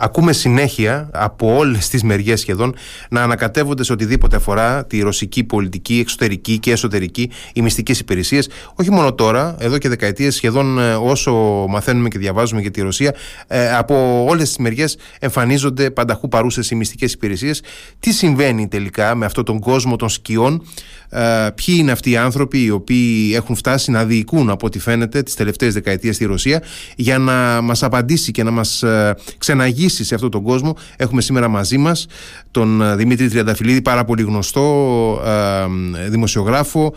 ακούμε συνέχεια από όλες τις μεριές σχεδόν να ανακατεύονται σε οτιδήποτε αφορά τη ρωσική πολιτική, εξωτερική και εσωτερική, οι μυστικές υπηρεσίες. Όχι μόνο τώρα, εδώ και δεκαετίες σχεδόν ε, όσο μαθαίνουμε και διαβάζουμε για τη Ρωσία, ε, από όλες τις μεριές εμφανίζονται πανταχού παρούσες οι μυστικές υπηρεσίες. Τι συμβαίνει τελικά με αυτόν τον κόσμο των σκιών, ε, ποιοι είναι αυτοί οι άνθρωποι οι οποίοι έχουν φτάσει να διοικούν από ό,τι φαίνεται τις τελευταίες δεκαετίες στη Ρωσία για να μας απαντήσει και να μας ξεναγήσει σε αυτόν τον κόσμο. Έχουμε σήμερα μαζί μας τον Δημήτρη Τριανταφυλλίδη, πάρα πολύ γνωστό δημοσιογράφο,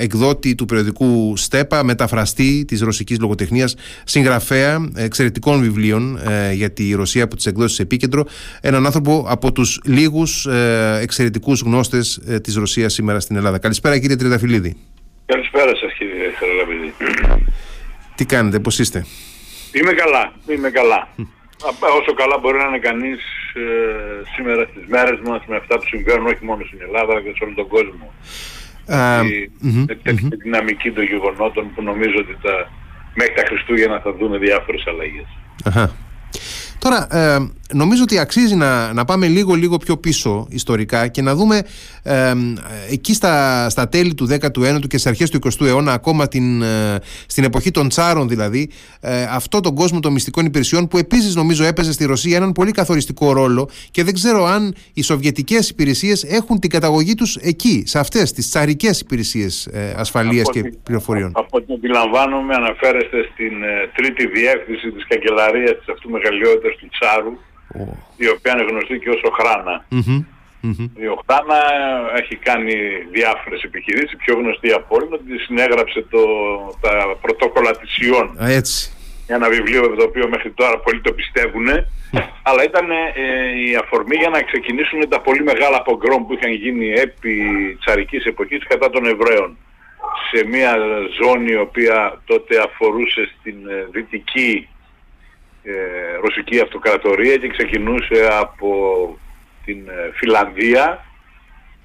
εκδότη του περιοδικού ΣΤΕΠΑ, μεταφραστή της ρωσικής λογοτεχνίας, συγγραφέα εξαιρετικών βιβλίων ε, για τη Ρωσία από τις εκδόσεις Επίκεντρο, έναν άνθρωπο από τους λίγους ε, εξαιρετικούς γνώστες ε, της Ρωσίας σήμερα στην Ελλάδα. Καλησπέρα κύριε Τριανταφυλλίδη. Καλησπέρα σας κύριε Χαραλαμπίδη. Τι κάνετε, πώς είστε; Είμαι καλά, είμαι καλά. Όσο καλά μπορεί να είναι κανείς ε, σήμερα στις μέρες μας με αυτά που συμβαίνουν όχι μόνο στην Ελλάδα αλλά και σε όλο τον κόσμο. Η δυναμική των γεγονότων που νομίζω ότι τα, μέχρι τα Χριστούγεννα θα δούμε διάφορες αλλαγές. Τώρα, ε, νομίζω ότι αξίζει να, να πάμε λίγο λίγο πιο πίσω ιστορικά και να δούμε ε, εκεί στα, στα τέλη του 19ου και στις αρχές του 20ου αιώνα ακόμα την, ε, στην εποχή των τσάρων δηλαδή ε, αυτό τον κόσμο των μυστικών υπηρεσιών που επίσης νομίζω έπαιζε στη Ρωσία έναν πολύ καθοριστικό ρόλο και δεν ξέρω αν οι σοβιετικές υπηρεσίες έχουν την καταγωγή τους εκεί, σε αυτές τις τσαρικές υπηρεσίες ε, ασφαλείας και πληροφοριών. Από ό,τι αντιλαμβάνομαι αναφέρεστε στην τρίτη διεύθυνση της καγκελαρίας της αυτού μεγαλειότητας του Τσάρου η οποία είναι γνωστή και ως Οχράνα. Η Οχράνα έχει κάνει διάφορες επιχειρήσεις, πιο γνωστή από όλων, ότι συνέγραψε το, τα πρωτόκολλα της Ιών. Έτσι. Ένα βιβλίο το οποίο μέχρι τώρα πολλοί το πιστεύουν, αλλά ήταν ε, η αφορμή για να ξεκινήσουν τα πολύ μεγάλα πογκρόμ που είχαν γίνει επί τσαρικής εποχής κατά των Εβραίων σε μια ζώνη η οποία τότε αφορούσε στην ε, δυτική ε, ρωσική αυτοκρατορία και ξεκινούσε από την ε, Φιλανδία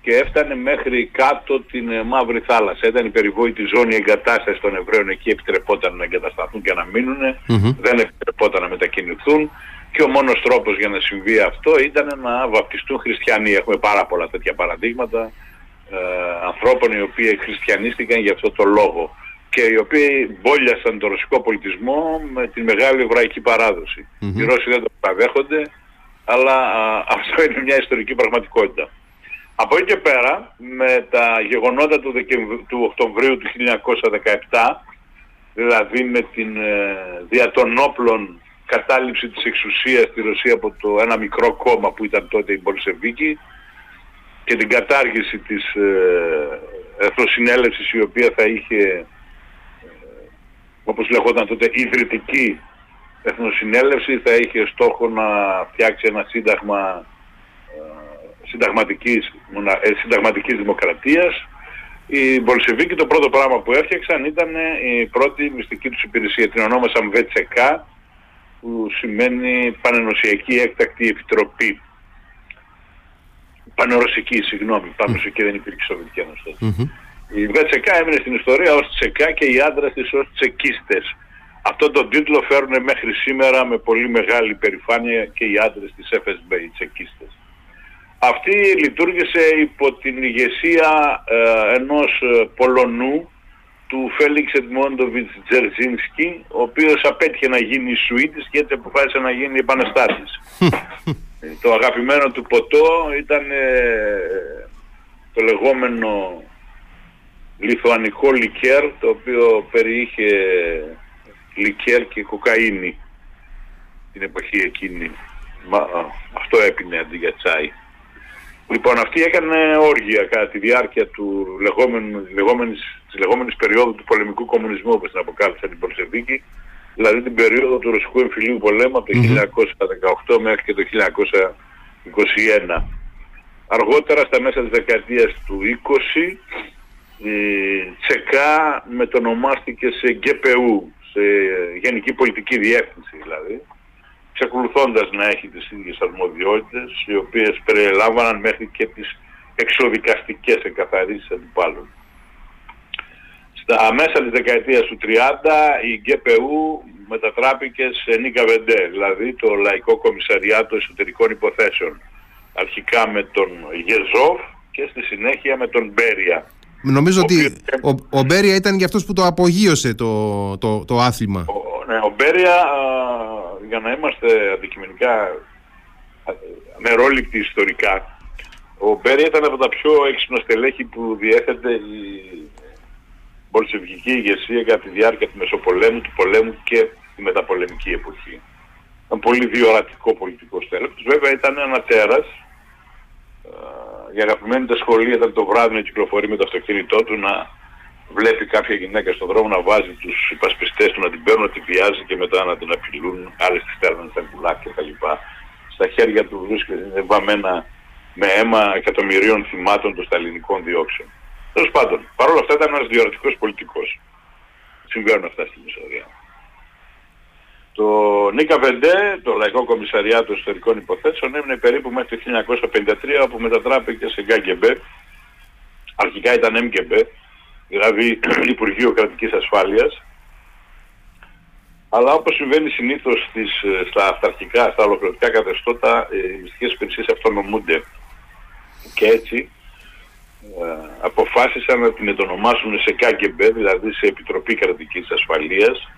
και έφτανε μέχρι κάτω την ε, Μαύρη Θάλασσα. Ήταν η περιβόητη ζώνη εγκατάστασης των Εβραίων, εκεί επιτρεπόταν να εγκατασταθούν και να μεινουν δεν επιτρεπόταν να μετακινηθούν. Και ο μόνος τρόπος για να συμβεί αυτό ήταν να βαπτιστούν χριστιανοί. Έχουμε πάρα πολλά τέτοια παραδείγματα ε, ανθρώπων οι οποίοι χριστιανίστηκαν για αυτό το λόγο και οι οποίοι μπόλιασαν τον ρωσικό πολιτισμό με τη μεγάλη εβραϊκή Οι Ρώσοι δεν το παραδέχονται, αλλά αυτό είναι μια ιστορική πραγματικότητα. Από εκεί και πέρα, με τα γεγονότα του, του Οκτωβρίου του 1917, δηλαδή με την ε, δια των όπλων κατάληψη της εξουσίας στη Ρωσία από το ένα μικρό κόμμα που ήταν τότε η Μπολσεβίκη και την κατάργηση της ε, εθνοσυνέλευσης η οποία θα είχε όπως λεγόταν τότε ιδρυτική εθνοσυνέλευση θα είχε στόχο να φτιάξει ένα σύνταγμα ε, συνταγματικής, ε, συνταγματικής δημοκρατίας. Οι Μπολσεβίκοι το πρώτο πράγμα που έφτιαξαν ήταν η πρώτη μυστική τους υπηρεσία. Την ονόμασαν ΒΤΣΕΚΑ που σημαίνει Πανενωσιακή Έκτακτη Επιτροπή. Πανερωσική, συγγνώμη, Πανερωσική δεν υπήρχε Σοβιετική Ένωση. Η Βετσεκά έμεινε στην ιστορία ως Τσεκά και οι άντρες της ως Τσεκίστες. Αυτό τον τίτλο φέρουν μέχρι σήμερα με πολύ μεγάλη περηφάνεια και οι άντρες της FSB, οι Τσεκίστες. Αυτή λειτουργήσε υπό την ηγεσία ε, ενός ε, Πολωνού του Φέλιξ Εντμόντοβιτς Τζερζίνσκι, ο οποίος απέτυχε να γίνει Σουήτης και έτσι αποφάσισε να γίνει επαναστάτης. το αγαπημένο του ποτό ήταν ε, το λεγόμενο λιθουανικό λικέρ το οποίο περιείχε λικέρ και κοκαίνη την εποχή εκείνη. Μα, αυτό έπινε αντί για τσάι. Λοιπόν, αυτή έκανε όργια κατά τη διάρκεια του λεγόμενου, λεγόμενης, της λεγόμενης περίοδου του πολεμικού κομμουνισμού, όπως την αποκάλυψαν την Πολσεβίκη, δηλαδή την περίοδο του Ρωσικού Εμφυλίου Πολέμου από το 1918 μέχρι και το 1921. Αργότερα, στα μέσα της δεκαετίας του 20, η Τσεκά μετονομάστηκε σε ΓΚΠΟΥ, σε Γενική Πολιτική Διεύθυνση δηλαδή, ξεκολουθώντας να έχει τις ίδιες αρμοδιότητες, οι οποίες περιλάμβαναν μέχρι και τις εξοδικαστικές εκαθαρίσεις αντιπάλων. Στα μέσα της δεκαετίας του 30 η ΓΚΠΟΥ μετατράπηκε σε Νίκα Βεντέ, δηλαδή το Λαϊκό Κομισαριάτο Εσωτερικών Υποθέσεων. Αρχικά με τον Γεζόφ και στη συνέχεια με τον Μπέρια. Νομίζω ο ότι ο, ο Μπέρια ήταν για αυτός που το απογείωσε το, το, το άθλημα. Ο, ναι, ο Μπέρια, για να είμαστε αντικειμενικά μερόληπτοι ιστορικά, ο Μπέρια ήταν από τα πιο έξυπνα στελέχη που διέθετε η πολσεβγική ηγεσία κατά τη διάρκεια του Μεσοπολέμου, του πολέμου και τη μεταπολεμική εποχή. Ήταν πολύ διορατικό πολιτικό στέλεχος. Βέβαια ήταν ένα τέρας η αγαπημένη του σχολεία ήταν το βράδυ να κυκλοφορεί με το αυτοκίνητό του να βλέπει κάποια γυναίκα στον δρόμο να βάζει τους υπασπιστές του να την παίρνουν, να τη βιάζει και μετά να την απειλούν, άλλες τις στέλνουν στα πουλάκια κτλ. Στα χέρια του βρίσκεται βαμμένα με αίμα εκατομμυρίων θυμάτων των σταλινικών διώξεων. Τέλος πάντων, παρόλα αυτά ήταν ένας διορατικός πολιτικός. Συμβαίνουν αυτά στην ιστορία. Το Νίκα Βεντέ, το Λαϊκό Κομισαριάτο Ιστορικών Υποθέσεων, έμεινε περίπου μέχρι το 1953 όπου μετατράπηκε σε ΓΚΜ. Αρχικά ήταν ΜΚΜ, δηλαδή Υπουργείο Κρατικής Ασφάλειας. Αλλά όπως συμβαίνει συνήθως στις, στα αυταρχικά, στα ολοκληρωτικά καθεστώτα, οι μυστικές υπηρεσίες αυτονομούνται. Και έτσι ε, αποφάσισαν να την εντονομάσουν σε ΚΑΚΕΜΠ, δηλαδή σε Επιτροπή Κρατικής Ασφαλείας,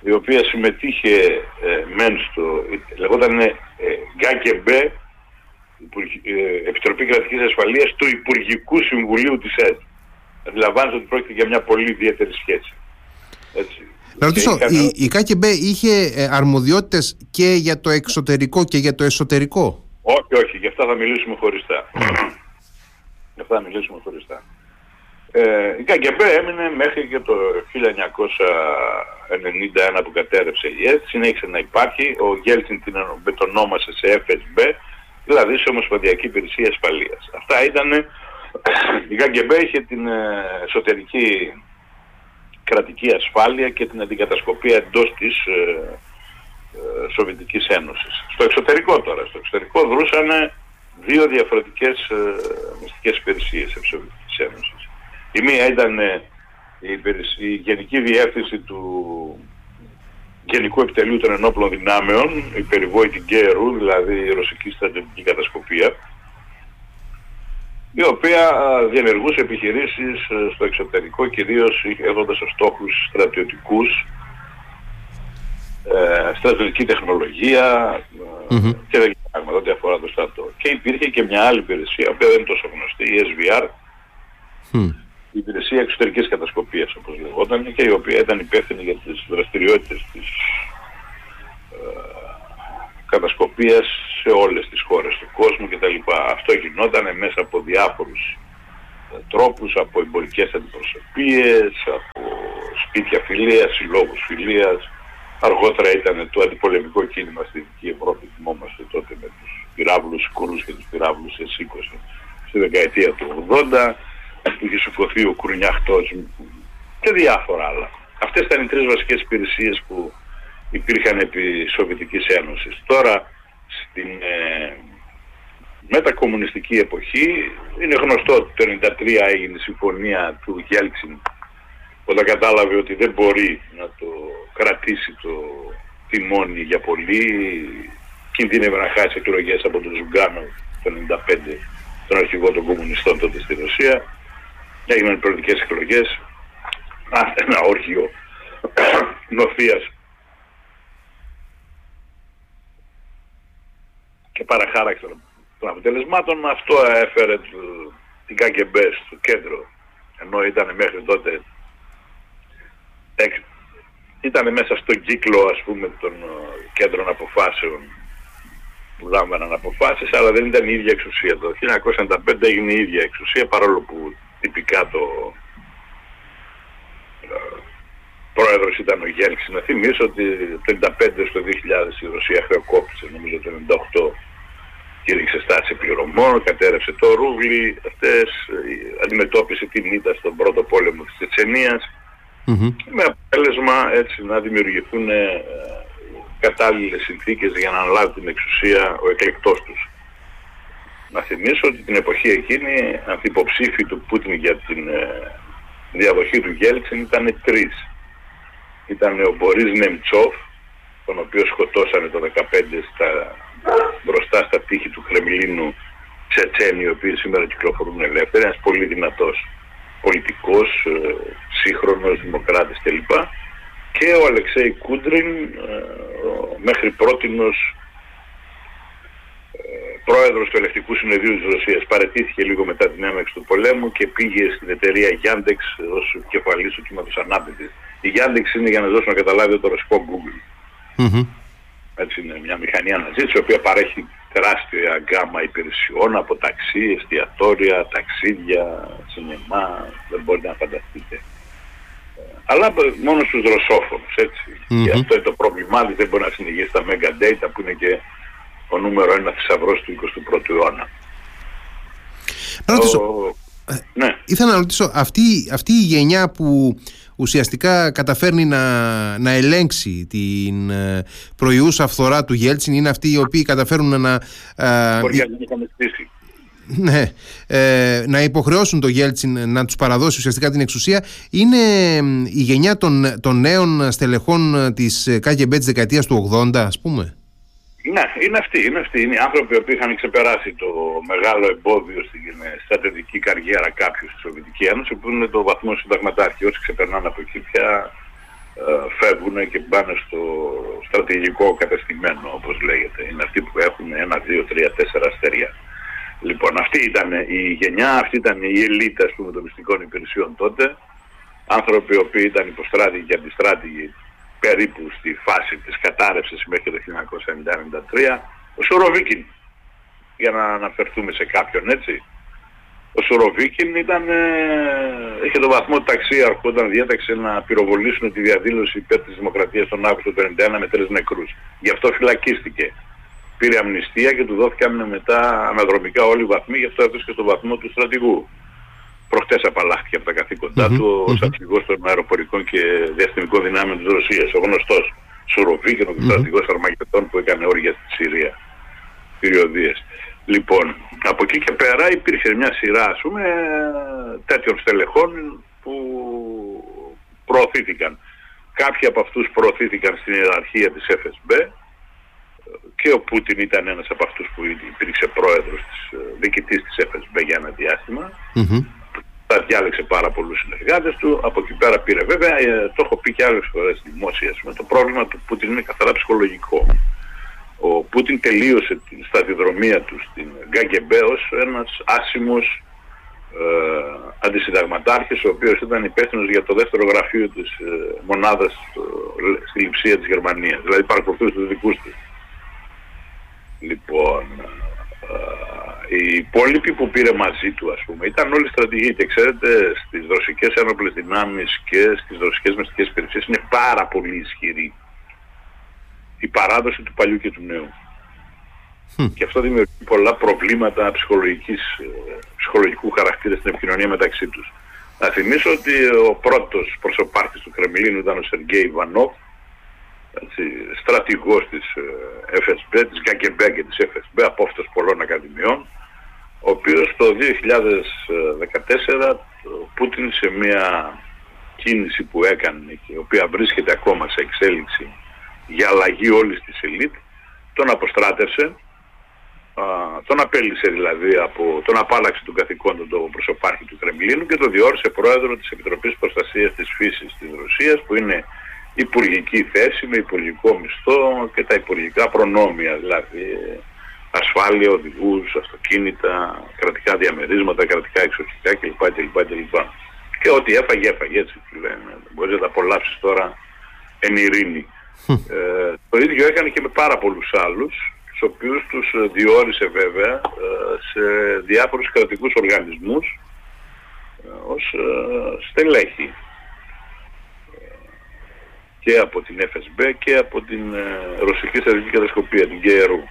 η οποία συμμετείχε ε, μεν στο, λεγόταν ε, ΓΚΜ, ε, Επιτροπή Κρατικής Ασφαλείας του Υπουργικού Συμβουλίου της ΕΔ. Αντιλαμβάνεστε ότι πρόκειται για μια πολύ ιδιαίτερη σχέση. Έτσι. Να ρωτήσω, η, η ΚΚΜ είχε ε, αρμοδιότητες και για το εξωτερικό και για το εσωτερικό; Όχι, όχι, γι' αυτά θα μιλήσουμε χωριστά. γι' αυτά θα μιλήσουμε χωριστά. Ε, η ΚΑΚΕΜΠΕ έμεινε μέχρι και το 1991 που κατέρευσε η ΕΣ, συνέχισε να υπάρχει, ο Γέλτσιν την μετονόμασε σε FSB, δηλαδή σε Ομοσπονδιακή Υπηρεσία Ασφαλείας. Αυτά ήταν, η ΚΑΚΕΜΠΕ είχε την ε, εσωτερική κρατική ασφάλεια και την αντικατασκοπία εντός της ε, ε, Σοβιετικής Ένωσης. Στο εξωτερικό τώρα, στο εξωτερικό δρούσαν δύο διαφορετικές ε, μυστικές υπηρεσίες της Σοβιετικής Ένωσης. Η μία ήταν ε, η, Γενική Διεύθυνση του Γενικού Επιτελείου των Ενόπλων Δυνάμεων, η περιβόητη ΓΚΕΡΟΥ, δηλαδή η Ρωσική Στρατιωτική Κατασκοπία, η οποία διενεργούσε επιχειρήσεις ε, στο εξωτερικό, κυρίως έχοντας ως στόχους στρατιωτικούς, ε, στρατιωτική τεχνολογία και δεν πράγματα ό,τι αφορά το στρατό. Και υπήρχε και μια άλλη υπηρεσία, η οποία δεν είναι τόσο γνωστή, η SVR, η υπηρεσία εξωτερικής κατασκοπίας όπως λεγόταν και η οποία ήταν υπεύθυνη για τις δραστηριότητες της ε, κατασκοπίας σε όλες τις χώρες του κόσμου κτλ. Αυτό γινόταν μέσα από διάφορους ε, τρόπους, από εμπορικές αντιπροσωπείες, από σπίτια φιλίας, συλλόγους φιλίας. Αργότερα ήταν το αντιπολεμικό κίνημα στη Δυτική Ευρώπη, θυμόμαστε τότε με τους πυράβλους κουρούς και τους πυράβλους σε στη δεκαετία του 80 που είχε σηκωθεί ο Κουρνιάχτος και διάφορα άλλα. Αυτές ήταν οι τρεις βασικές υπηρεσίες που υπήρχαν επί Σοβιετικής Ένωσης. Τώρα στην ε, μετακομμουνιστική εποχή είναι γνωστό ότι το 1993 έγινε η συμφωνία του Γέλτσιν όταν κατάλαβε ότι δεν μπορεί να το κρατήσει το τιμόνι για πολύ κινδύνευε να χάσει εκλογές από τον Ζιουγκάνοφ το 1995 τον αρχηγό των κομμουνιστών τότε στη Ρωσία έγιναν προεδρικές εκλογές, ένα όργιο νοθείας και παραχάραξη των αποτελεσμάτων. Αυτό έφερε την ΚΑΚΕΜΠΕ στο κέντρο, ενώ ήταν μέχρι τότε ήταν μέσα στον κύκλο ας πούμε των ε, κέντρων αποφάσεων που λάμβαναν αποφάσεις, αλλά δεν ήταν η ίδια εξουσία. Το 1995 έγινε η ίδια εξουσία, παρόλο που τυπικά το ε, πρόεδρος ήταν ο Γέλξης. Να θυμίσω ότι το 1995 στο 2000 η Ρωσία χρεοκόπησε, νομίζω το 1998 κήρυξε στάση πληρωμών, κατέρευσε το ρούβλι, αυτές ε, αντιμετώπισε την ήττα στον πρώτο πόλεμο της τσετσενιας με αποτέλεσμα έτσι να δημιουργηθούν ε, κατάλληλες συνθήκες για να αναλάβει την εξουσία ο εκλεκτός τους. Να θυμίσω ότι την εποχή εκείνη ανθυποψήφοι του Πούτιν για την ε, διαδοχή του Γέλτσιν ήταν τρεις. ήταν ο Μπορίς Νεμτσόφ, τον οποίο σκοτώσανε το 2015 στα, μπροστά στα τείχη του Κρεμλίνου Τσετσένοι, οι οποίοι σήμερα κυκλοφορούν ελεύθεροι, ένας πολύ δυνατός πολιτικός, ε, σύγχρονος, δημοκράτης κλπ. Και ο Αλεξέη Κούντριν, ε, μέχρι πρότινος πρόεδρος του Ελεκτικού Συνεδρίου της Ρωσίας. Παρετήθηκε λίγο μετά την έμεξη του πολέμου και πήγε στην εταιρεία Yandex ως κεφαλής του κύματος ανάπτυξης. Η Yandex είναι για να δώσω να καταλάβει το ρωσικό Google. Έτσι είναι μια μηχανή αναζήτηση η οποία παρέχει τεράστια γκάμα υπηρεσιών από ταξί, εστιατόρια, ταξίδια, σινεμά, δεν μπορείτε να φανταστείτε. Αλλά μόνο στους δροσόφωνους, έτσι. Mm-hmm. Και αυτό είναι το πρόβλημά δεν μπορεί να συνεχίσει τα mega data που είναι και ο νούμερο ένα θησαυρός του 21ου αιώνα. Να ρωτήσω, ο... ναι. Ήθελα να ρωτήσω, αυτή, αυτή η γενιά που ουσιαστικά καταφέρνει να, να ελέγξει την ε, προϊούσα φθορά του Γέλτσιν είναι αυτοί οι οποίοι καταφέρουν να... Ε, Μπορεί ναι, ε, να υποχρεώσουν το Γέλτσιν να τους παραδώσει ουσιαστικά την εξουσία είναι η γενιά των, των νέων στελεχών της ΚΑΚΕΜΠΕ της δεκαετίας του 80 ας πούμε; Ναι, είναι αυτοί, είναι αυτοί. Είναι οι άνθρωποι που είχαν ξεπεράσει το μεγάλο εμπόδιο στην στρατιωτική καριέρα κάποιου στη Σοβιετική Ένωση που είναι το βαθμό συνταγματάρχη. Όσοι ξεπερνάνε από εκεί πια ε, φεύγουν και πάνε στο στρατηγικό κατεστημένο όπως λέγεται. Είναι αυτοί που έχουν ένα, δύο, τρία, τέσσερα αστέρια. Λοιπόν, αυτή ήταν η γενιά, αυτή ήταν η ελίτα των μυστικών υπηρεσιών τότε. Άνθρωποι οι οποίοι ήταν υποστράτηγοι και αντιστράτηγοι περίπου στη φάση της κατάρρευσης μέχρι το 1993 ο Σουροβίκιν για να αναφερθούμε σε κάποιον έτσι ο Σουροβίκιν ήταν, ε, είχε τον βαθμό ταξίαρχου όταν διέταξε να πυροβολήσουν τη διαδήλωση υπέρ της Δημοκρατίας τον Αύγουστο του 1991 με τρεις νεκρούς. Γι' αυτό φυλακίστηκε. Πήρε αμνηστία και του δόθηκαν μετά αναδρομικά όλοι οι βαθμοί, γι' αυτό έβρισκε στον βαθμό του στρατηγού προχτές απαλλάχθηκε από τα καθήκοντά mm-hmm. του ως αρχηγός των αεροπορικών και διαστημικών δυνάμεων της Ρωσίας, ο γνωστός Σουροβίκεν, ο mm-hmm. στρατηγός Αρμαγετών που έκανε όρια στη Συρία, περιοδίες. Λοιπόν, από εκεί και πέρα υπήρχε μια σειρά, ας πούμε, τέτοιων στελεχών που προωθήθηκαν. Κάποιοι από αυτούς προωθήθηκαν στην ιεραρχία της FSB και ο Πούτιν ήταν ένας από αυτούς που υπήρξε πρόεδρος της, ε, διοικητής της FSB για ένα διάστημα τα διάλεξε πάρα πολλούς συνεργάτες του, από εκεί πέρα πήρε βέβαια, ε, το έχω πει και άλλες φορές δημόσια, με το πρόβλημα του Πούτιν είναι καθαρά ψυχολογικό. Ο Πούτιν τελείωσε την σταδιοδρομία του στην Γκαγκεμπέ ως ένας άσημος ε, αντισυνταγματάρχης ο οποίος ήταν υπεύθυνος για το δεύτερο γραφείο της ε, μονάδας ε, στη λειψία της Γερμανίας, δηλαδή παρακολουθούσε τους δικούς του. Λοιπόν, οι υπόλοιποι που πήρε μαζί του ας πούμε ήταν όλοι στρατηγοί και ξέρετε στις ρωσικές ένοπλες δυνάμεις και στις ρωσικές μυστικές υπηρεσίες είναι πάρα πολύ ισχυρή η παράδοση του παλιού και του νέου. Και αυτό δημιουργεί πολλά προβλήματα ψυχολογικής, ε, ψυχολογικού χαρακτήρα στην επικοινωνία μεταξύ τους. Να θυμίσω ότι ο πρώτος προσωπάρχης του Κρεμλίνου ήταν ο Σεργέη Βανόφ, στρατηγός της FSB, ες, της ΚΑΚΕΜΠΕ και της FSB, απόφυτος πολλών ακαδημιών, ο οποίος το 2014 ο Πούτιν σε μια κίνηση που έκανε και η οποία βρίσκεται ακόμα σε εξέλιξη για αλλαγή όλης της ελίτ, τον αποστράτευσε, τον απέλησε δηλαδή από τον απάλαξη του καθηκόντων του προσωπάρχη του Κρεμλίνου και τον διόρισε πρόεδρο της Επιτροπής Προστασίας της Φύσης της Ρωσίας που είναι υπουργική θέση με υπουργικό μισθό και τα υπουργικά προνόμια δηλαδή ασφάλεια, οδηγούς, αυτοκίνητα, κρατικά διαμερίσματα, κρατικά εξοχικά κλπ. κλπ, κλπ. Και ό,τι έφαγε, έφαγε έτσι λένε. Μπορείς να τα απολαύσεις τώρα εν ειρήνη. ε, το ίδιο έκανε και με πάρα πολλούς άλλους, τους οποίους τους διόρισε βέβαια ε, σε διάφορους κρατικούς οργανισμούς ε, ως ε, στελέχη και από την FSB και από την Ρωσική Στρατηγική Κατασκοπία, την ΚΕΡΟΥ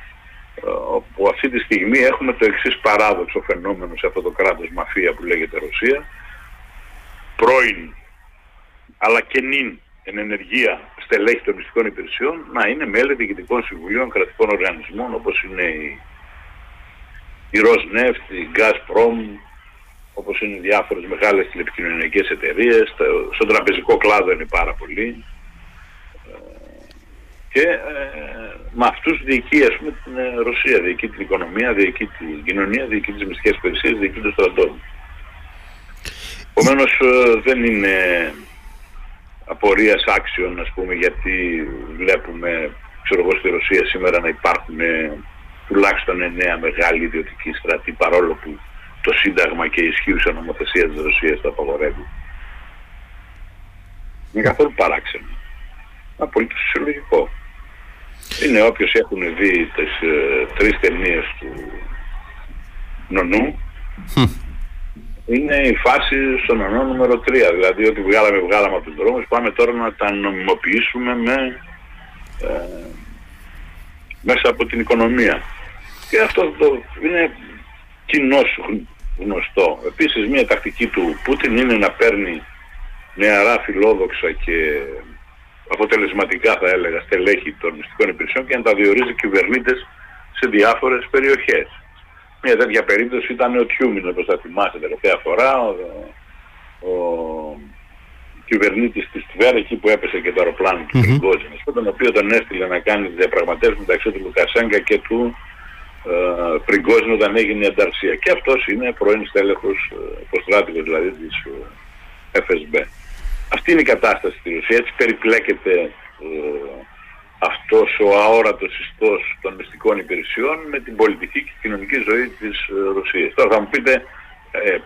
όπου αυτή τη στιγμή έχουμε το εξής παράδοξο φαινόμενο σε αυτό το κράτος μαφία που λέγεται Ρωσία. Πρώην αλλά και νυν εν ενεργεία στελέχη των μυστικών υπηρεσιών να είναι μέλη διοικητικών συμβουλίων κρατικών οργανισμών όπως είναι η, η Rosneft, η Gazprom, όπως είναι διάφορες μεγάλες τηλεπικοινωνιακές εταιρείες, στον τραπεζικό κλάδο είναι πάρα πολύ, και ε, με αυτούς διοικεί ας πούμε την ε, Ρωσία, διοικεί την οικονομία, διοικεί την κοινωνία, διοικεί τις μυστικές υπηρεσίες, διοικεί το στρατό. Επομένως ε, δεν είναι απορίας άξιων ας πούμε γιατί βλέπουμε ξέρω εγώ στη Ρωσία σήμερα να υπάρχουν τουλάχιστον εννέα μεγάλη ιδιωτική στρατή παρόλο που το Σύνταγμα και η ισχύουσα νομοθεσία της Ρωσίας το απαγορεύει. Είναι καθόλου παράξενο. Απολύτως φυσιολογικό. Είναι όποιος έχουν δει τις ε, τρεις ταινίες του Νονού είναι η φάση στο Νονό νούμερο 3 δηλαδή ότι βγάλαμε βγάλαμε από τους δρόμους. Πάμε τώρα να τα νομιμοποιήσουμε με, ε, μέσα από την οικονομία. Και αυτό το είναι κοινό γνωστό. Επίσης μια τακτική του Πούτιν είναι να παίρνει νεαρά φιλόδοξα και αποτελεσματικά θα έλεγα στελέχη των μυστικών υπηρεσιών και να τα διορίζει κυβερνήτες σε διάφορες περιοχές. Μια τέτοια περίπτωση ήταν ο Τιούμιν, όπως θα θυμάστε τελευταία φορά, ο, ο κυβερνήτης της Τβέρα, εκεί που έπεσε και το αεροπλάνο του mm-hmm. τον οποίο τον έστειλε να κάνει διαπραγματεύσεις μεταξύ του Λουκασέγκα και του ε, Πριγκόζιν όταν έγινε η ανταρσία. Και αυτός είναι πρώην στέλεχος, ε, υποστράτηγος δηλαδή της ε, FSB. Αυτή είναι η κατάσταση στη Ρωσία. Έτσι περιπλέκεται ε, αυτός ο αόρατος ιστός των μυστικών υπηρεσιών με την πολιτική και κοινωνική ζωή της ε, Ρωσίας. Τώρα θα μου πείτε ε,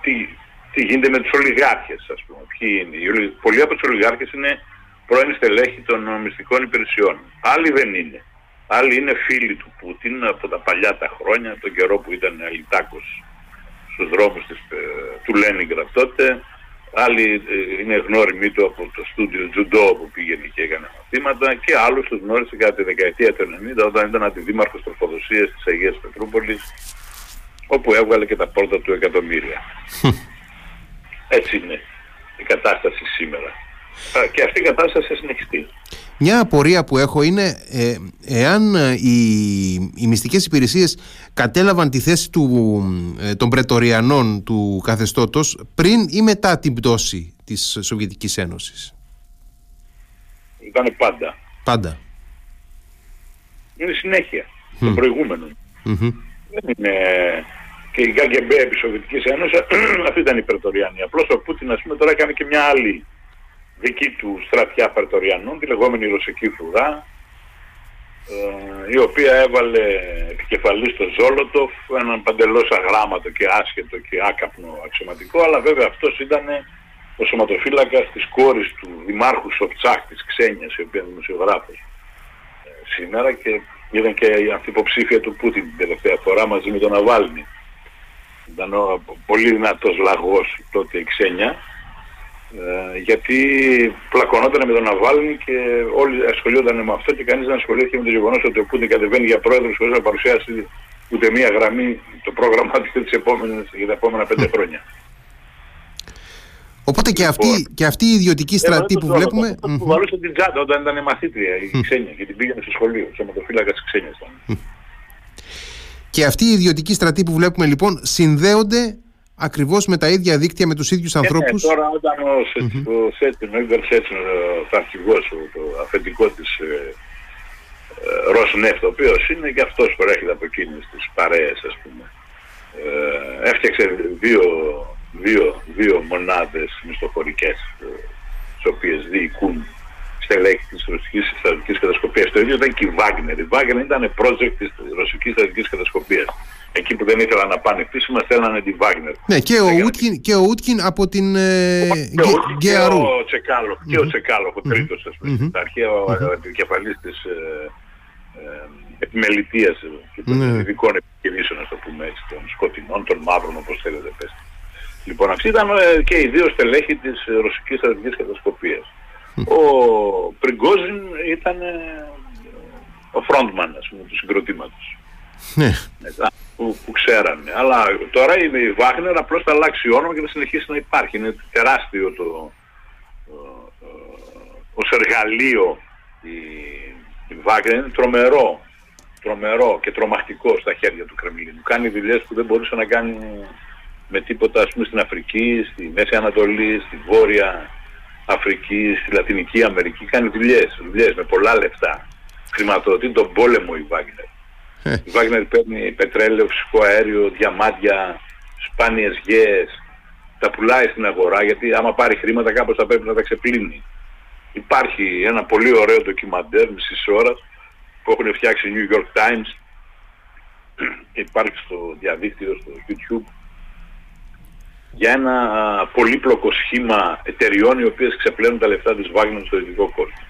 τι, τι γίνεται με τους ολιγάρχες ας πούμε. Ποιοι είναι. Πολλοί από τους ολιγάρχες είναι πρώην στελέχη των μυστικών υπηρεσιών. Άλλοι δεν είναι. Άλλοι είναι φίλοι του Πούτιν από τα παλιά τα χρόνια, τον καιρό που ήταν αλυτάκος στους δρόμους της, ε, του Λένιγκρα τότε. Άλλοι ε, είναι γνώριμοι του από το στούντιο Τζουντό που πήγαινε και έκανε μαθήματα και άλλους τους γνώρισε κατά τη δεκαετία του 90 όταν ήταν αντιδήμαρχος τροφοδοσίας της Αγίας Πετρούπολης όπου έβγαλε και τα πρώτα του εκατομμύρια. Έτσι είναι η κατάσταση σήμερα. Και αυτή η κατάσταση θα συνεχιστεί. Μια απορία που έχω είναι ε, εάν ε, οι, οι μυστικές υπηρεσίες κατέλαβαν τη θέση του, ε, των πρετοριανών του καθεστώτος πριν ή μετά την πτώση της Σοβιετικής Ένωσης; Ήταν πάντα. Πάντα. Είναι συνέχεια mm. των προηγούμενων. Δεν είναι... Και η ΚΑΚΕΜΠΕ επί Σοβιετικής Ένωσης αυτή ήταν η πρετοριανή. Απλώς ο Πούτιν ας πούμε τώρα έκανε και μια άλλη δική του στρατιά Περτοριανών, τη λεγόμενη Ρωσική Φρουρά, ε, η οποία έβαλε επικεφαλής στο Ζόλοτοφ έναν παντελώς αγράμματο και άσχετο και άκαπνο αξιωματικό, αλλά βέβαια αυτός ήταν ο σωματοφύλακας της κόρης του Δημάρχου Σοφτσάκ της Ξένιας, η οποία είναι δημοσιογράφος ε, σήμερα και ήταν και η ανθυποψήφια του Πούτιν την τελευταία φορά μαζί με τον Ναβάλνη. Ήταν ο, πολύ δυνατός λαγός τότε η Ξένια ε, γιατί πλακωνόταν με τον Ναβάλνη και όλοι ασχολιόταν με αυτό και κανείς δεν ασχολήθηκε με το γεγονός ότι ο Πούτιν κατεβαίνει για πρόεδρος χωρίς να παρουσιάσει ούτε μία γραμμή το πρόγραμμα του τις επόμενες, για τα επόμενα πέντε χρόνια. Οπότε και αυτή, λοιπόν, και αυτή η ιδιωτική στρατή που βλέπουμε... Αυτό που βαρούσε την τσάντα όταν ήταν μαθήτρια η Ξένια και την πήγαινε στο σχολείο, στο μοτοφύλακα της Ξένιας. Και αυτή η ιδιωτική στρατή που βλέπουμε λοιπόν συνδέονται ακριβώς με τα ίδια δίκτυα, με τους ίδιους ανθρώπου. Ναι, τώρα όταν ο, mm-hmm. ο Σέτσιν, ο Ιβερ Σέτσιν, ο αρχηγός, το αφεντικό της ε, ε, Ροσνεφτ, ο οποίος είναι και αυτός προέρχεται από εκείνε τι παρέες, ας πούμε. Ε, έφτιαξε δύο, δύο, δύο μονάδες μισθοφορικές ε, τις οποίες διοικούν στελέχη της ρωσικής στρατιωτικής κατασκοπίας. Το ίδιο ήταν και η Βάγνερ. Η Βάγνερ ήταν project της ρωσικής στρατιωτικής κατασκοπίας εκεί που δεν ήθελαν να πάνε επίσημα στέλνανε τη Βάγνερ. Ναι, και ο, Ούτκιν, και ο Ούτκιν από την ε, και, ο Τσεκάλοφ, και ο Τσεκάλοφ, ο τρίτος, ας πούμε, mm-hmm. αρχαία ο επικεφαλής της ε, ε, επιμελητίας και των ναι. ειδικών επιχειρήσεων, ας το πούμε έτσι, των σκοτεινών, των μαύρων, όπως θέλετε πέστε. Λοιπόν, αυτοί ήταν ε, και οι δύο στελέχοι της ρωσικής στρατηγικής κατασκοπίας. Ο Πριγκόζιν ήταν ε, ο frontman, ας πούμε, του συγκροτήματος. Ναι που, που ξέρανε. Αλλά τώρα η Βάγνερ απλώς θα αλλάξει όνομα και θα συνεχίσει να υπάρχει. Είναι τεράστιο το, ως εργαλείο η, η Βάγνερ είναι τρομερό, τρομερό και τρομακτικό στα χέρια του Κρεμλίνου. Κάνει δουλειές που δεν μπορούσε να κάνει με τίποτα ας πούμε στην Αφρική, στη Μέση Ανατολή, στη Βόρεια Αφρική, στη Λατινική Αμερική, κάνει δουλειές, δουλειές με πολλά λεφτά. Χρηματοδοτεί τον πόλεμο η Βάγνερ. Ε. η Βάγνερ παίρνει πετρέλαιο, φυσικό αέριο, διαμάντια, σπάνιες γέες, τα πουλάει στην αγορά γιατί άμα πάρει χρήματα κάπως θα πρέπει να τα ξεπλύνει. Υπάρχει ένα πολύ ωραίο ντοκιμαντέρ μισής ώρας που έχουν φτιάξει New York Times υπάρχει στο διαδίκτυο, στο YouTube για ένα πολύπλοκο σχήμα εταιριών οι οποίες ξεπλένουν τα λεφτά της Wagner στο ειδικό κόσμο.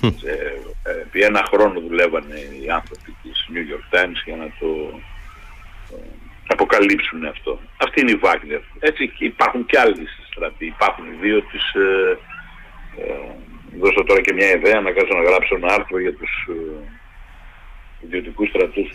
Ε, επί ένα χρόνο δουλεύανε οι άνθρωποι της New York Times για να το ε, αποκαλύψουν αυτό. Αυτή είναι η Wagner. Έτσι υπάρχουν και άλλοι στρατοί. Υπάρχουν οι δύο της... Ε, ε, δώσω τώρα και μια ιδέα να κάτσω να γράψω ένα άρθρο για τους ε, ιδιωτικούς στρατούς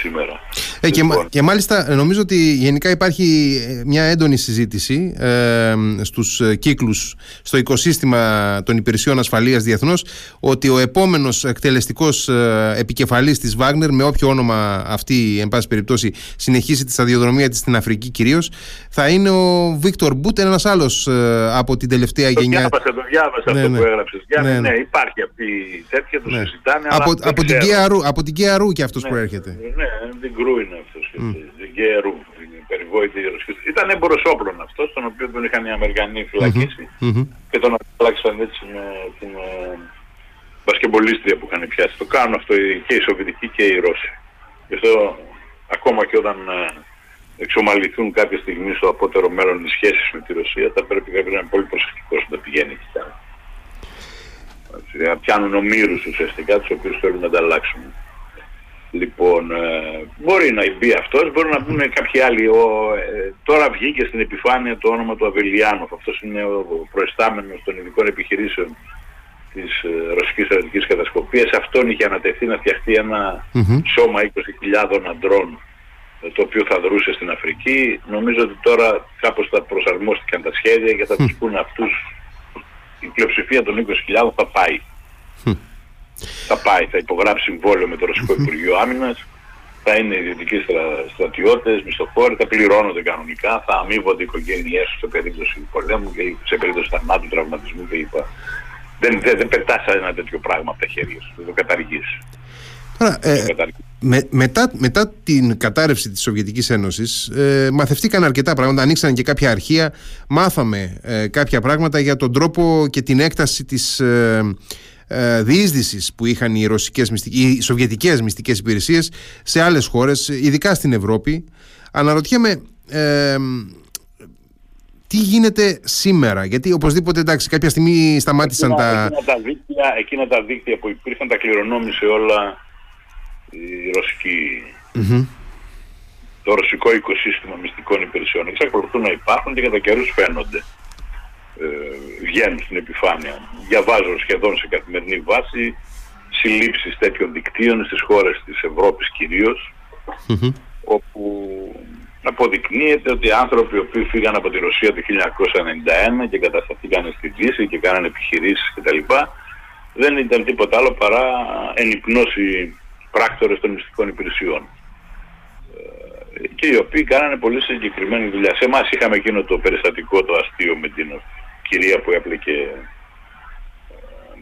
σήμερα. Ε, και, λοιπόν. και μάλιστα νομίζω ότι γενικά υπάρχει ε, μια έντονη συζήτηση ε, στους ε, κύκλους στο οικοσύστημα των υπηρεσιών ασφαλείας διεθνώς ότι ο επόμενος εκτελεστικός ε, επικεφαλής της Βάγνερ με όποιο όνομα αυτή εν πάση περιπτώσει συνεχίσει τη σταδιοδρομία της στην Αφρική κυρίως θα είναι ο Βίκτορ Μπούτ ένας άλλος από την τελευταία το γενιά. Διάβασα, το διάβασα ναι, αυτό ναι. που έγραψες. Ναι, ναι, ναι, υπάρχει αυτή η τέτοια, το ναι. συζητάνε. Από, από, την Κιαρού, από την Κιαρού και αυτός ναι. προέρχεται. Ναι, την Γκρού είναι αυτός. Mm. Δεν Γκέρου, περιβόητη Ήταν έμπορος όπλων αυτός, τον οποίο τον είχαν οι Αμερικανοί φυλακίσει mm-hmm. και τον αλλάξαν έτσι με την ε, που είχαν πιάσει. Το κάνουν αυτό και οι Σοβιετικοί και οι Ρώσοι. Γι' αυτό ακόμα και όταν ε, εξομαλυθούν κάποια στιγμή στο απότερο μέλλον οι σχέσεις με τη Ρωσία θα πρέπει να είναι πολύ προσεκτικός όταν πηγαίνει εκεί πέρα. Πιάνουν ομήρους ουσιαστικά τους οποίους θέλουν να ανταλλάξουν. Λοιπόν, ε, μπορεί να μπει αυτός, μπορεί να μπουν κάποιοι άλλοι. Ο, ε, τώρα βγήκε στην επιφάνεια το όνομα του Αβελιάνοφ. Αυτός είναι ο προεστάμενος των ειδικών επιχειρήσεων της ε, ρωσικής στρατηγικής κατασκοπίας. Αυτόν είχε ανατεθεί να φτιαχτεί σώμα 20.000 αντρών ε, το οποίο θα δρούσε στην Αφρική. Νομίζω ότι τώρα κάπως θα προσαρμόστηκαν τα σχέδια και θα τους πούνε αυτούς η πλειοψηφία των 20.000 θα πάει θα πάει, θα υπογράψει συμβόλαιο με το Ρωσικό Υπουργείο Άμυνας, θα είναι ιδιωτικοί στρα, στρατιώτες, μισθοφόροι, θα πληρώνονται κανονικά, θα αμείβονται οι οικογένειές τους σε περίπτωση πολέμου και σε περίπτωση θανάτου, τραυματισμού κλπ. Δεν, δεν, δεν πετάς ένα τέτοιο πράγμα από τα χέρια σου, δεν το καταργείς. Τώρα, ε, με, μετά, μετά την κατάρρευση της Σοβιετικής Ένωσης ε, μαθευτήκαν αρκετά πράγματα, ανοίξαν και κάποια αρχεία, μάθαμε ε, κάποια πράγματα για τον τρόπο και την έκταση της ε, ε, διείσδυσης που είχαν οι, ρωσικές, οι σοβιετικές μυστικές υπηρεσίες σε άλλες χώρες, ειδικά στην Ευρώπη. Αναρωτιέμαι ε, τι γίνεται σήμερα, γιατί οπωσδήποτε εντάξει κάποια στιγμή σταμάτησαν εκείνα, τα... Εκείνα τα, δίκτυα, εκείνα τα δίκτυα που υπήρχαν τα κληρονόμησε όλα η ρωσική... Το ρωσικό οικοσύστημα μυστικών υπηρεσιών. Εξακολουθούν να υπάρχουν και κατά καιρούς φαίνονται. ε, βγαίνουν στην επιφάνεια. Διαβάζω σχεδόν σε καθημερινή βάση συλλήψεις τέτοιων δικτύων στις χώρες της Ευρώπης κυρίως, όπου αποδεικνύεται ότι άνθρωποι οι οποίοι φύγαν από τη Ρωσία το 1991 και κατασταθήκαν στη Δύση και κάνανε επιχειρήσεις κτλ. δεν ήταν τίποτα άλλο παρά ενυπνώσει πράκτορες των μυστικών υπηρεσιών ε, και οι οποίοι κάνανε πολύ συγκεκριμένη δουλειά. Σε εμάς είχαμε εκείνο το περιστατικό το αστείο με την κυρία που έπλεκε ε,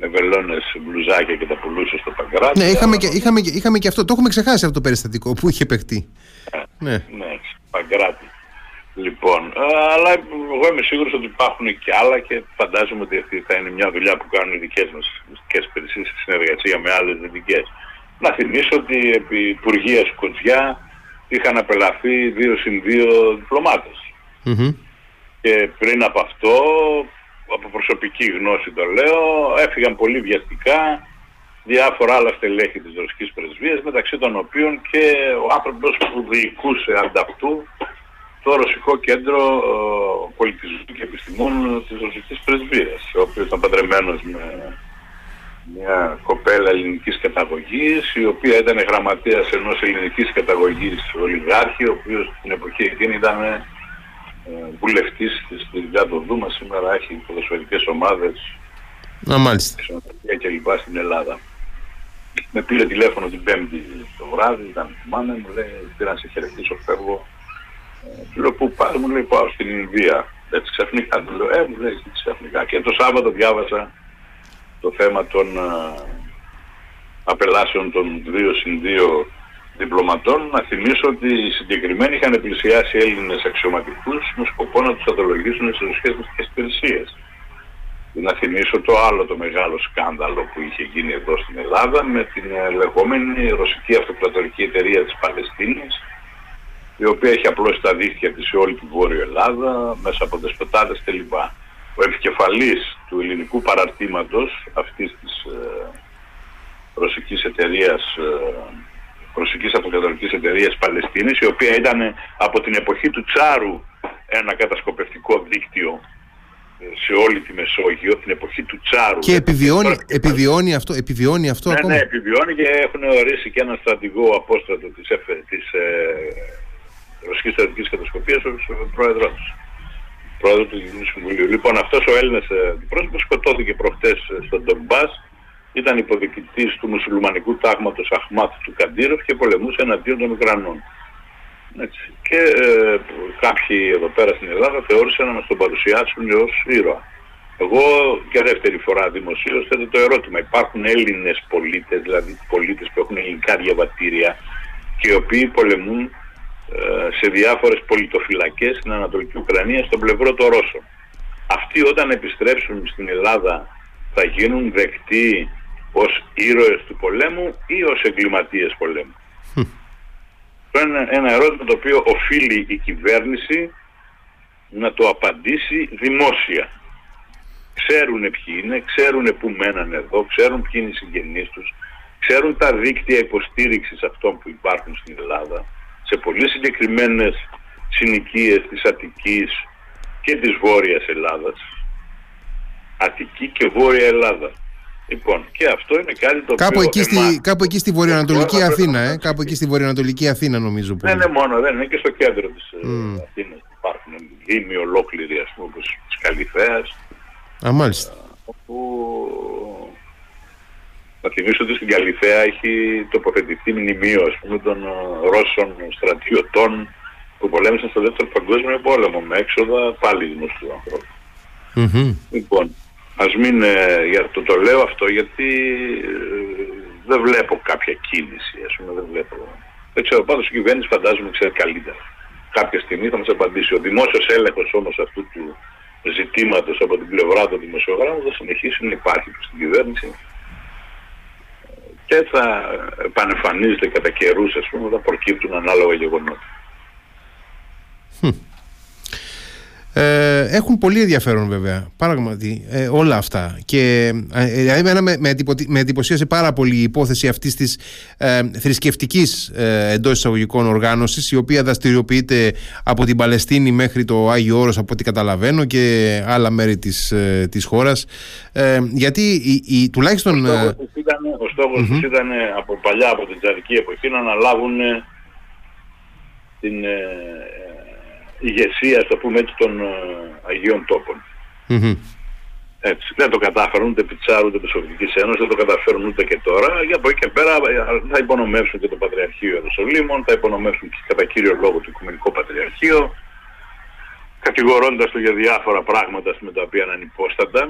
με βελόνες μπλουζάκια και τα πουλούσε στο παγκράτη. Ναι, είχαμε και, είχαμε, είχαμε και αυτό. Το έχουμε ξεχάσει αυτό το περιστατικό που είχε παιχτεί. Ε, ναι, ναι παγκράτη. Λοιπόν, ε, αλλά εγώ είμαι σίγουρος ότι υπάρχουν και άλλα και φαντάζομαι ότι αυτή θα είναι μια δουλειά που κάνουν οι δικές μας μυστικές υπηρεσίες σε συνεργασία με άλλες δυτικές. Να θυμίσω ότι επί Υπουργείας Σκοτζιά είχαν απελαθεί δύο συν δύο διπλωμάτες. Mm-hmm. Και πριν από αυτό από προσωπική γνώση το λέω, έφυγαν πολύ βιαστικά διάφορα άλλα στελέχη της ρωσικής πρεσβείας, μεταξύ των οποίων και ο άνθρωπος που διοικούσε ανταυτού το Ρωσικό Κέντρο Πολιτισμού και Επιστημών της Ρωσικής Πρεσβείας, ο οποίος ήταν παντρεμένος με μια κοπέλα ελληνικής καταγωγής, η οποία ήταν γραμματέας ενός ελληνικής καταγωγής ολιγάρχη, ο οποίος την εποχή εκείνη ήταν ε, βουλευτής της δουλειά του Δούμα σήμερα έχει ποδοσφαιρικές ομάδες να μάλιστα. και λοιπά στην Ελλάδα. Με πήρε τηλέφωνο την Πέμπτη το βράδυ ήταν θυμάμαι μου λέει πήρα να σε χαιρετήσω φεύγω. Ε, του λέω που πάω μου λέει πάω στην Ινδία Έτσι ξαφνικά του λέω, ε, μου λέει ξαφνικά. Και το Σάββατο διάβασα το θέμα των ε, απελάσεων των δύο συν δύο διπλωματών. Να θυμίσω ότι οι συγκεκριμένοι είχαν πλησιάσει Έλληνες αξιωματικούς με σκοπό να τους αδολογήσουν στις ρωσικές υπηρεσίες. Να θυμίσω το άλλο το μεγάλο σκάνδαλο που είχε γίνει εδώ στην Ελλάδα με την ε, λεγόμενη ρωσική αυτοκρατορική εταιρεία της Παλαιστίνης η οποία έχει απλώσει τα δίχτυα της σε όλη την Βόρεια Ελλάδα μέσα από δεσποτάτες κλπ. Ο επικεφαλής του ελληνικού παραρτήματος αυτής της ε, ρωσικής εταιρείας ε, ρωσικής αυτοκρατορικής εταιρείας Παλαιστίνης η οποία ήταν από την εποχή του Τσάρου ένα κατασκοπευτικό δίκτυο σε όλη τη Μεσόγειο, την εποχή του Τσάρου. Και επιβιώνει, επιβιώνει αυτό, επιβιώνει αυτό ναι, ακόμα; Ναι, επιβιώνει και έχουν ορίσει και ένα στρατηγό απόστρατο της, της ε, Ρωσικής Στρατηγικής Κατασκοπίας ως πρόεδρός τους. Πρόεδρος του Γενικού Συμβουλίου. Λοιπόν, αυτός ο Έλληνας ε, αντιπρόσωπος σκοτώθηκε προχτές ε, στον Ντομπάς, ήταν υποδικητής του μουσουλμανικού τάγματος Αχμάτ του Καντήροφ και πολεμούσε εναντίον των Ουκρανών. Έτσι. Και ε, κάποιοι εδώ πέρα στην Ελλάδα θεώρησαν να μας τον παρουσιάσουν ως ήρωα. Εγώ και δεύτερη φορά δημοσίως θέτω το ερώτημα. Υπάρχουν Έλληνες πολίτες, δηλαδή πολίτες που έχουν ελληνικά διαβατήρια και οι οποίοι πολεμούν ε, σε διάφορες πολιτοφυλακές στην Ανατολική Ουκρανία στον πλευρό των Ρώσων. Αυτοί όταν επιστρέψουν στην Ελλάδα θα γίνουν δεκτοί ως ήρωες του πολέμου ή ως εγκληματίες πολέμου είναι ένα ερώτημα το οποίο οφείλει η κυβέρνηση να το απαντήσει δημόσια. Ξέρουν ποιοι είναι, ξέρουν που μένανε εδώ, ξέρουν ποιοι είναι οι συγγενείς τους, ξέρουν τα δίκτυα υποστήριξης αυτών που υπάρχουν στην Ελλάδα, σε πολύ συγκεκριμένες συνοικίες της Αττικής και της Βόρειας Ελλάδας. Αττική και Βόρεια Ελλάδα. Λοιπόν, και αυτό είναι κάτι το κάπου οποίο... Εκεί στη, κάπου εκεί στη βορειοανατολική Αθήνα, ε, κάπου εκεί στη βορειοανατολική Αθήνα νομίζω. Που... Δεν είναι μόνο, δεν είναι και στο κέντρο της mm. Αθήνας. Υπάρχουν δήμοι ολόκληροι, ας πούμε, όπως της Καλυθέας. Α, μάλιστα. Όπου... Θα θυμίσω ότι στην Καλυθέα έχει τοποθετηθεί μνημείο, ας πούμε, των Ρώσων στρατιωτών που πολέμησαν στο δεύτερο παγκόσμιο πόλεμο με έξοδα πάλι δημοσίου ανθρώπου. Mm-hmm. Λοιπόν, Ας μην, ε, για το, το λέω αυτό γιατί ε, δεν βλέπω κάποια κίνηση, ας πούμε, δεν βλέπω. Δεν ξέρω, πάντως η κυβέρνηση φαντάζομαι ξέρει καλύτερα. Κάποια στιγμή θα μας απαντήσει. Ο δημόσιος έλεγχος όμως αυτού του ζητήματος από την πλευρά των δημοσιογράφων θα συνεχίσει να υπάρχει προς την κυβέρνηση και θα επανεμφανίζεται κατά καιρούς, ας πούμε, θα προκύπτουν ανάλογα γεγονότα. Ε, έχουν πολύ ενδιαφέρον βέβαια, πράγματι, ε, όλα αυτά. Και ε, δηλαδή με, με, με εντυπωσίασε πάρα πολύ η υπόθεση αυτής της ε, θρησκευτικής ε, εντός εισαγωγικών οργάνωσης, η οποία δραστηριοποιείται από την Παλαιστίνη μέχρι το Άγιο Όρος, από ό,τι καταλαβαίνω, και άλλα μέρη της, ε, της χώρας. Ε, γιατί η, η, τουλάχιστον... Ο στόχος τους ήταν, ο στοχος mm-hmm. ήταν από παλιά, από την τζαρική εποχή, να αναλάβουν την ηγεσία, το πούμε έτσι, των ε, Αγίων Τόπων. Έτσι. Δεν το κατάφεραν ούτε Πιτσάρου ούτε Σοβιετικής Ένωσης, δεν το καταφέρουν ούτε και τώρα. Για από εκεί και πέρα ε, θα υπονομεύσουν και το Πατριαρχείο Ιερουσαλήμων, θα υπονομεύσουν και κατά κύριο λόγο το Οικουμενικό Πατριαρχείο, κατηγορώντας το για διάφορα πράγματα με τα οποία ανυπόστατα.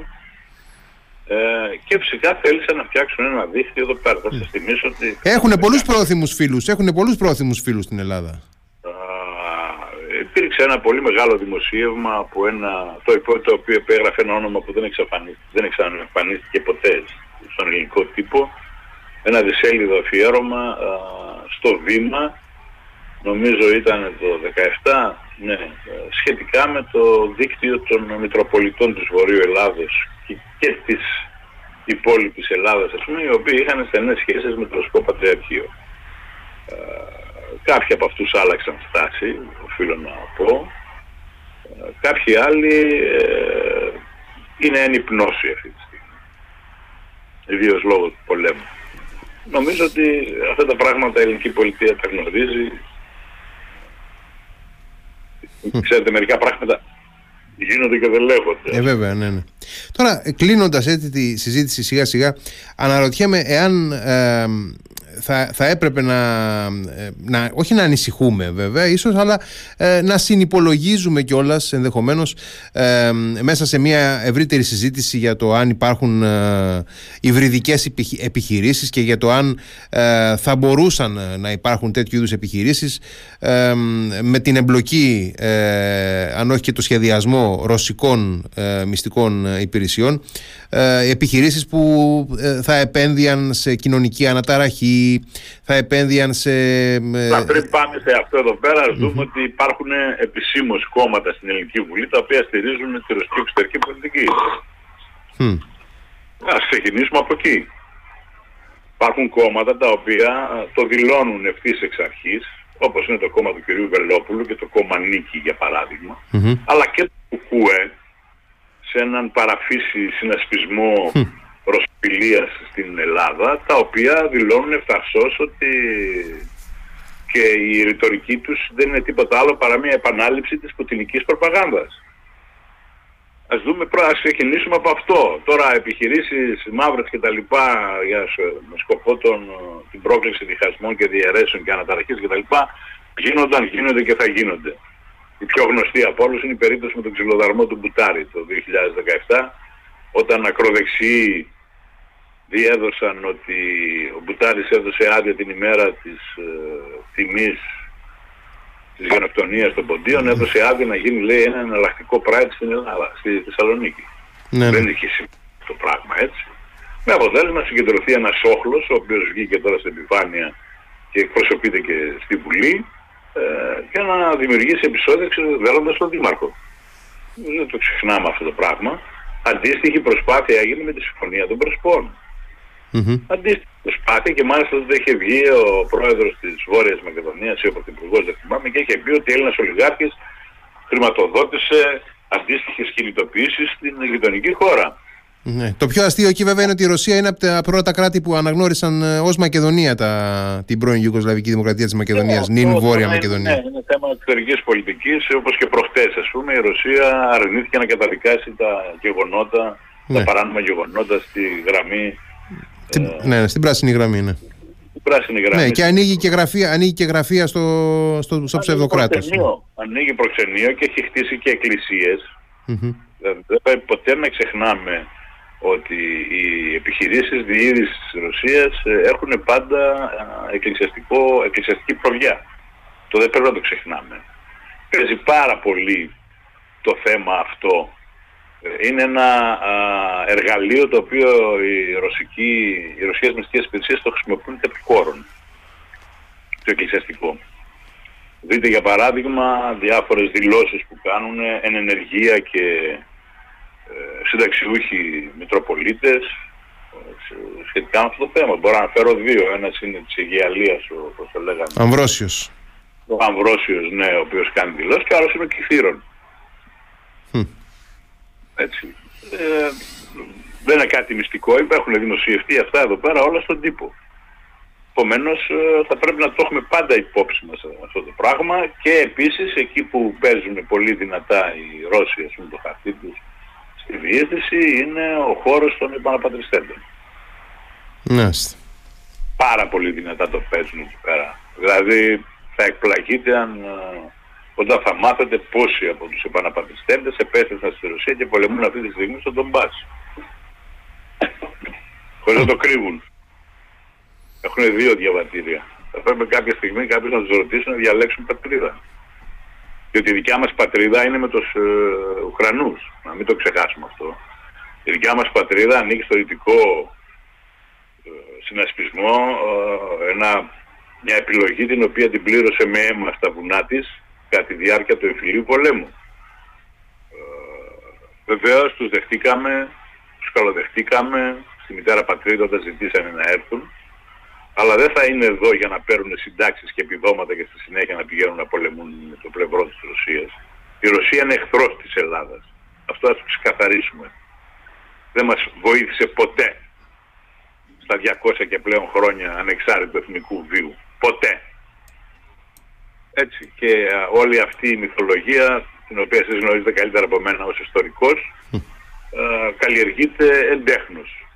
Ε, και φυσικά θέλησαν να φτιάξουν ένα δίχτυ εδώ πέρα. Θα σας θυμίσω ότι... Έχουν πολλούς πρόθυμους φίλους, έχουν πολλούς πρόθυμους φίλους στην Ελλάδα υπήρξε ένα πολύ μεγάλο δημοσίευμα από ένα, το, το οποίο επέγραφε ένα όνομα που δεν εξαφανίστηκε, δεν εξαφανίστηκε ποτέ στον ελληνικό τύπο, ένα δισέλιδο αφιέρωμα στο βήμα, νομίζω ήταν το 17, ναι, σχετικά με το δίκτυο των Μητροπολιτών της Βορείου Ελλάδος και, και της υπόλοιπης Ελλάδας, ας πούμε, οι οποίοι είχαν στενές σχέσεις με το Ρωσικό Πατριαρχείο. Κάποιοι από αυτούς άλλαξαν στάση, οφείλω να πω. Ε, κάποιοι άλλοι ε, είναι εν υπνώση αυτή τη στιγμή. Ιδίως λόγω του πολέμου. Νομίζω ότι αυτά τα πράγματα η ελληνική πολιτεία τα γνωρίζει. Ξέρετε, μερικά πράγματα γίνονται και δεν λέγονται. Ε, βέβαια, ναι, ναι. Τώρα, κλείνοντας έτσι τη συζήτηση σιγά σιγά, αναρωτιέμαι εάν ε, θα, θα έπρεπε να, να, όχι να ανησυχούμε βέβαια ίσως αλλά να συνυπολογίζουμε κιόλας ενδεχομένως μέσα σε μια ευρύτερη συζήτηση για το αν υπάρχουν υβριδικές επιχειρήσεις και για το αν θα μπορούσαν να υπάρχουν τέτοιου είδους επιχειρήσεις με την εμπλοκή αν όχι και το σχεδιασμό ρωσικών μυστικών υπηρεσιών επιχειρήσεις που θα επένδυαν σε κοινωνική αναταραχή, θα επένδυαν σε... Θα πριν πάμε σε αυτό εδώ πέρα, ας δούμε ότι υπάρχουν επισήμως κόμματα στην Ελληνική Βουλή τα οποία στηρίζουν τη ρωσική εξωτερική πολιτική. Mm. Ας ξεκινήσουμε από εκεί. Υπάρχουν κόμματα τα οποία το δηλώνουν ευθύς εξ αρχής, όπως είναι το κόμμα του κυρίου Βελόπουλου και το κόμμα Νίκη για παραδειγμα αλλά και το ΚΟΚΟΕ σε έναν παραφύση συνασπισμό προσφυλίας στην Ελλάδα, τα οποία δηλώνουν ευθαρσώς ότι και η ρητορική τους δεν είναι τίποτα άλλο παρά μια επανάληψη της πουτινικής προπαγάνδας. Ας δούμε πρώτα, ας ξεκινήσουμε από αυτό. Τώρα επιχειρήσεις μαύρες και τα λοιπά για, με σκοπό τον, την πρόκληση διχασμών και διαιρέσεων και αναταραχής και τα λοιπά γίνονταν, γίνονται και θα γίνονται. Η πιο γνωστή από όλους είναι η περίπτωση με τον ξυλοδαρμό του Μπουτάρη το 2017 όταν ακροδεξιοί διέδωσαν ότι ο Μπουτάρης έδωσε άδεια την ημέρα της ε, τιμής της γενοκτονίας των ποντίων, έδωσε άδεια να γίνει λέει ένα εναλλακτικό πράγμα στην Ελλάδα, στη Θεσσαλονίκη. Ναι, Δεν είχε συμβεί το πράγμα έτσι. Με αποτέλεσμα να συγκεντρωθεί ένας όχλος, ο οποίος βγήκε τώρα στην επιφάνεια και εκπροσωπείται και στη Βουλή, ε, και να δημιουργήσει επεισόδια ξεδέροντας τον Δήμαρχο. Δεν το ξεχνάμε αυτό το πράγμα. Αντίστοιχη προσπάθεια έγινε με τη Συμφωνία των Προσπών. Mm-hmm. Αντίστοιχη προσπάθεια και μάλιστα τότε είχε βγει ο πρόεδρος της Βόρειας Μακεδονίας ή ο Πρωθυπουργός δεν θυμάμαι και είχε πει ότι Έλληνας ολιγάρχης χρηματοδότησε αντίστοιχες κινητοποιήσεις στην γειτονική χώρα. Ναι. Το πιο αστείο εκεί βέβαια είναι ότι η Ρωσία είναι από τα πρώτα κράτη που αναγνώρισαν ε, ως Μακεδονία τα, την πρώην Ιουγκοσλαβική Δημοκρατία της Μακεδονίας, ναι, νυν Βόρεια Μακεδονία. Ναι, είναι θέμα εξωτερικής πολιτικής, όπως και προχτές, ας πούμε, η Ρωσία αρνήθηκε να καταδικάσει τα γεγονότα, ναι. τα παράνομα γεγονότα στη γραμμή στην, ε, ναι, στην πράσινη γραμμή, ναι. Στην πράσινη γραμμή. Ναι, και ανοίγει και γραφεία, ανοίγει και γραφεία στο, στο, στο ψευδοκράτος. Ανοίγει προξενείο και έχει χτίσει και εκκλησίες. Mm-hmm. Δεν πρέπει ποτέ να ξεχνάμε ότι οι επιχειρήσεις διείδησης της Ρωσίας ε, έχουν πάντα εκκλησιαστικό, εκκλησιαστική προβιά. Το δεν πρέπει να το ξεχνάμε. Παίζει πάρα πολύ το θέμα αυτό είναι ένα εργαλείο το οποίο οι, ρωσικοί, οι ρωσικές μυστικές υπηρεσίες το χρησιμοποιούν επικόρων. Το εκκλησιαστικό. Δείτε για παράδειγμα διάφορες δηλώσεις που κάνουν εν ενεργεία και ε, συνταξιούχοι Μητροπολίτες ε, σχετικά με αυτό το θέμα. Μπορώ να αναφέρω δύο. Ένας είναι της Αιγιαλίας, όπως το λέγαμε. Αμβρόσιος. Ο Αμβρόσιος, ναι, ο οποίος κάνει δηλώσεις και άλλος είναι ο Κιθήρων. Έτσι. Ε, δεν είναι κάτι μυστικό, έχουν δημοσιευτεί αυτά εδώ πέρα όλα στον τύπο. Επομένως ε, θα πρέπει να το έχουμε πάντα υπόψη μας αυτό το πράγμα και επίσης εκεί που παίζουν πολύ δυνατά οι Ρώσοι ας πούμε το χαρτί τους στη διεύθυνση είναι ο χώρος των επαναπατριστέντων. Ναι. Πάρα πολύ δυνατά το παίζουν εκεί πέρα. Δηλαδή θα εκπλαγείτε αν ε, όταν θα μάθετε πόσοι από τους επαναπατριστέντες επέστρεψαν στη Ρωσία και πολεμούν αυτή τη στιγμή στον Ντομπάς. Χωρίς να το κρύβουν. Έχουν δύο διαβατήρια. Θα πρέπει κάποια στιγμή κάποιος να τους ρωτήσει να διαλέξουν πατρίδα. Διότι η δικιά μας πατρίδα είναι με τους ε, Ουκρανούς. Να μην το ξεχάσουμε αυτό. Η δικιά μας πατρίδα ανήκει στο δυτικό ε, συνασπισμό ε, ένα, μια επιλογή την οποία την πλήρωσε με αίμα στα βουνά της κατά τη διάρκεια του εμφυλίου πολέμου. Ε, βεβαίως τους δεχτήκαμε, τους καλοδεχτήκαμε, στη μητέρα πατρίδα όταν ζητήσανε να έρθουν, αλλά δεν θα είναι εδώ για να παίρνουν συντάξεις και επιδόματα και στη συνέχεια να πηγαίνουν να πολεμούν με το πλευρό της Ρωσίας. Η Ρωσία είναι εχθρός της Ελλάδας. Αυτό ας το ξεκαθαρίσουμε. Δεν μας βοήθησε ποτέ στα 200 και πλέον χρόνια ανεξάρτητου εθνικού βίου. Ποτέ. Έτσι. Και όλη αυτή η μυθολογία, την οποία εσείς γνωρίζετε καλύτερα από μένα ως ιστορικός, καλλιεργείται εντέχνος.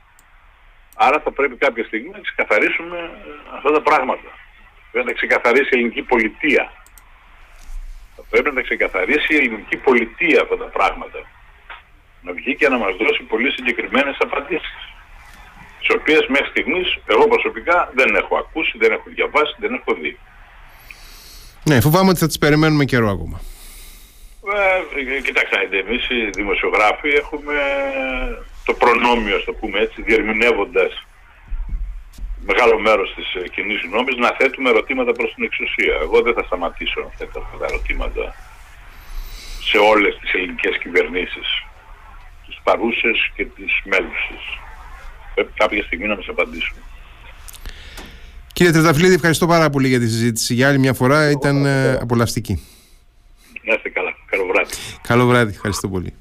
Άρα θα πρέπει κάποια στιγμή να ξεκαθαρίσουμε ε, αυτά τα πράγματα. Πρέπει να ξεκαθαρίσει η ελληνική πολιτεία. Θα πρέπει να τα ξεκαθαρίσει η ελληνική πολιτεία αυτά τα πράγματα. Να βγει και να μας δώσει πολύ συγκεκριμένες απαντήσεις. Τις οποίες μέχρι στιγμής εγώ προσωπικά δεν έχω ακούσει, δεν έχω διαβάσει, δεν έχω δει. Ναι, φοβάμαι ότι θα τις περιμένουμε καιρό ακόμα. Ε, κοιτάξτε, εμείς οι δημοσιογράφοι έχουμε το προνόμιο, ας το πούμε έτσι, διερμηνεύοντας μεγάλο μέρος της ε, κοινής γνώμης να θέτουμε ερωτήματα προς την εξουσία. Εγώ δεν θα σταματήσω να θέτω αυτά τα ερωτήματα σε όλες τις ελληνικές κυβερνήσεις, τις παρούσες και τις μέλουσες. Πρέπει κάποια στιγμή να μας απαντήσουν. Κύριε Τρεταφυλλίδη, ευχαριστώ πάρα πολύ για τη συζήτηση. Για άλλη μια φορά ήταν ε, απολαυστική. Να είστε καλά. Καλό βράδυ. Καλό βράδυ. Ευχαριστώ πολύ.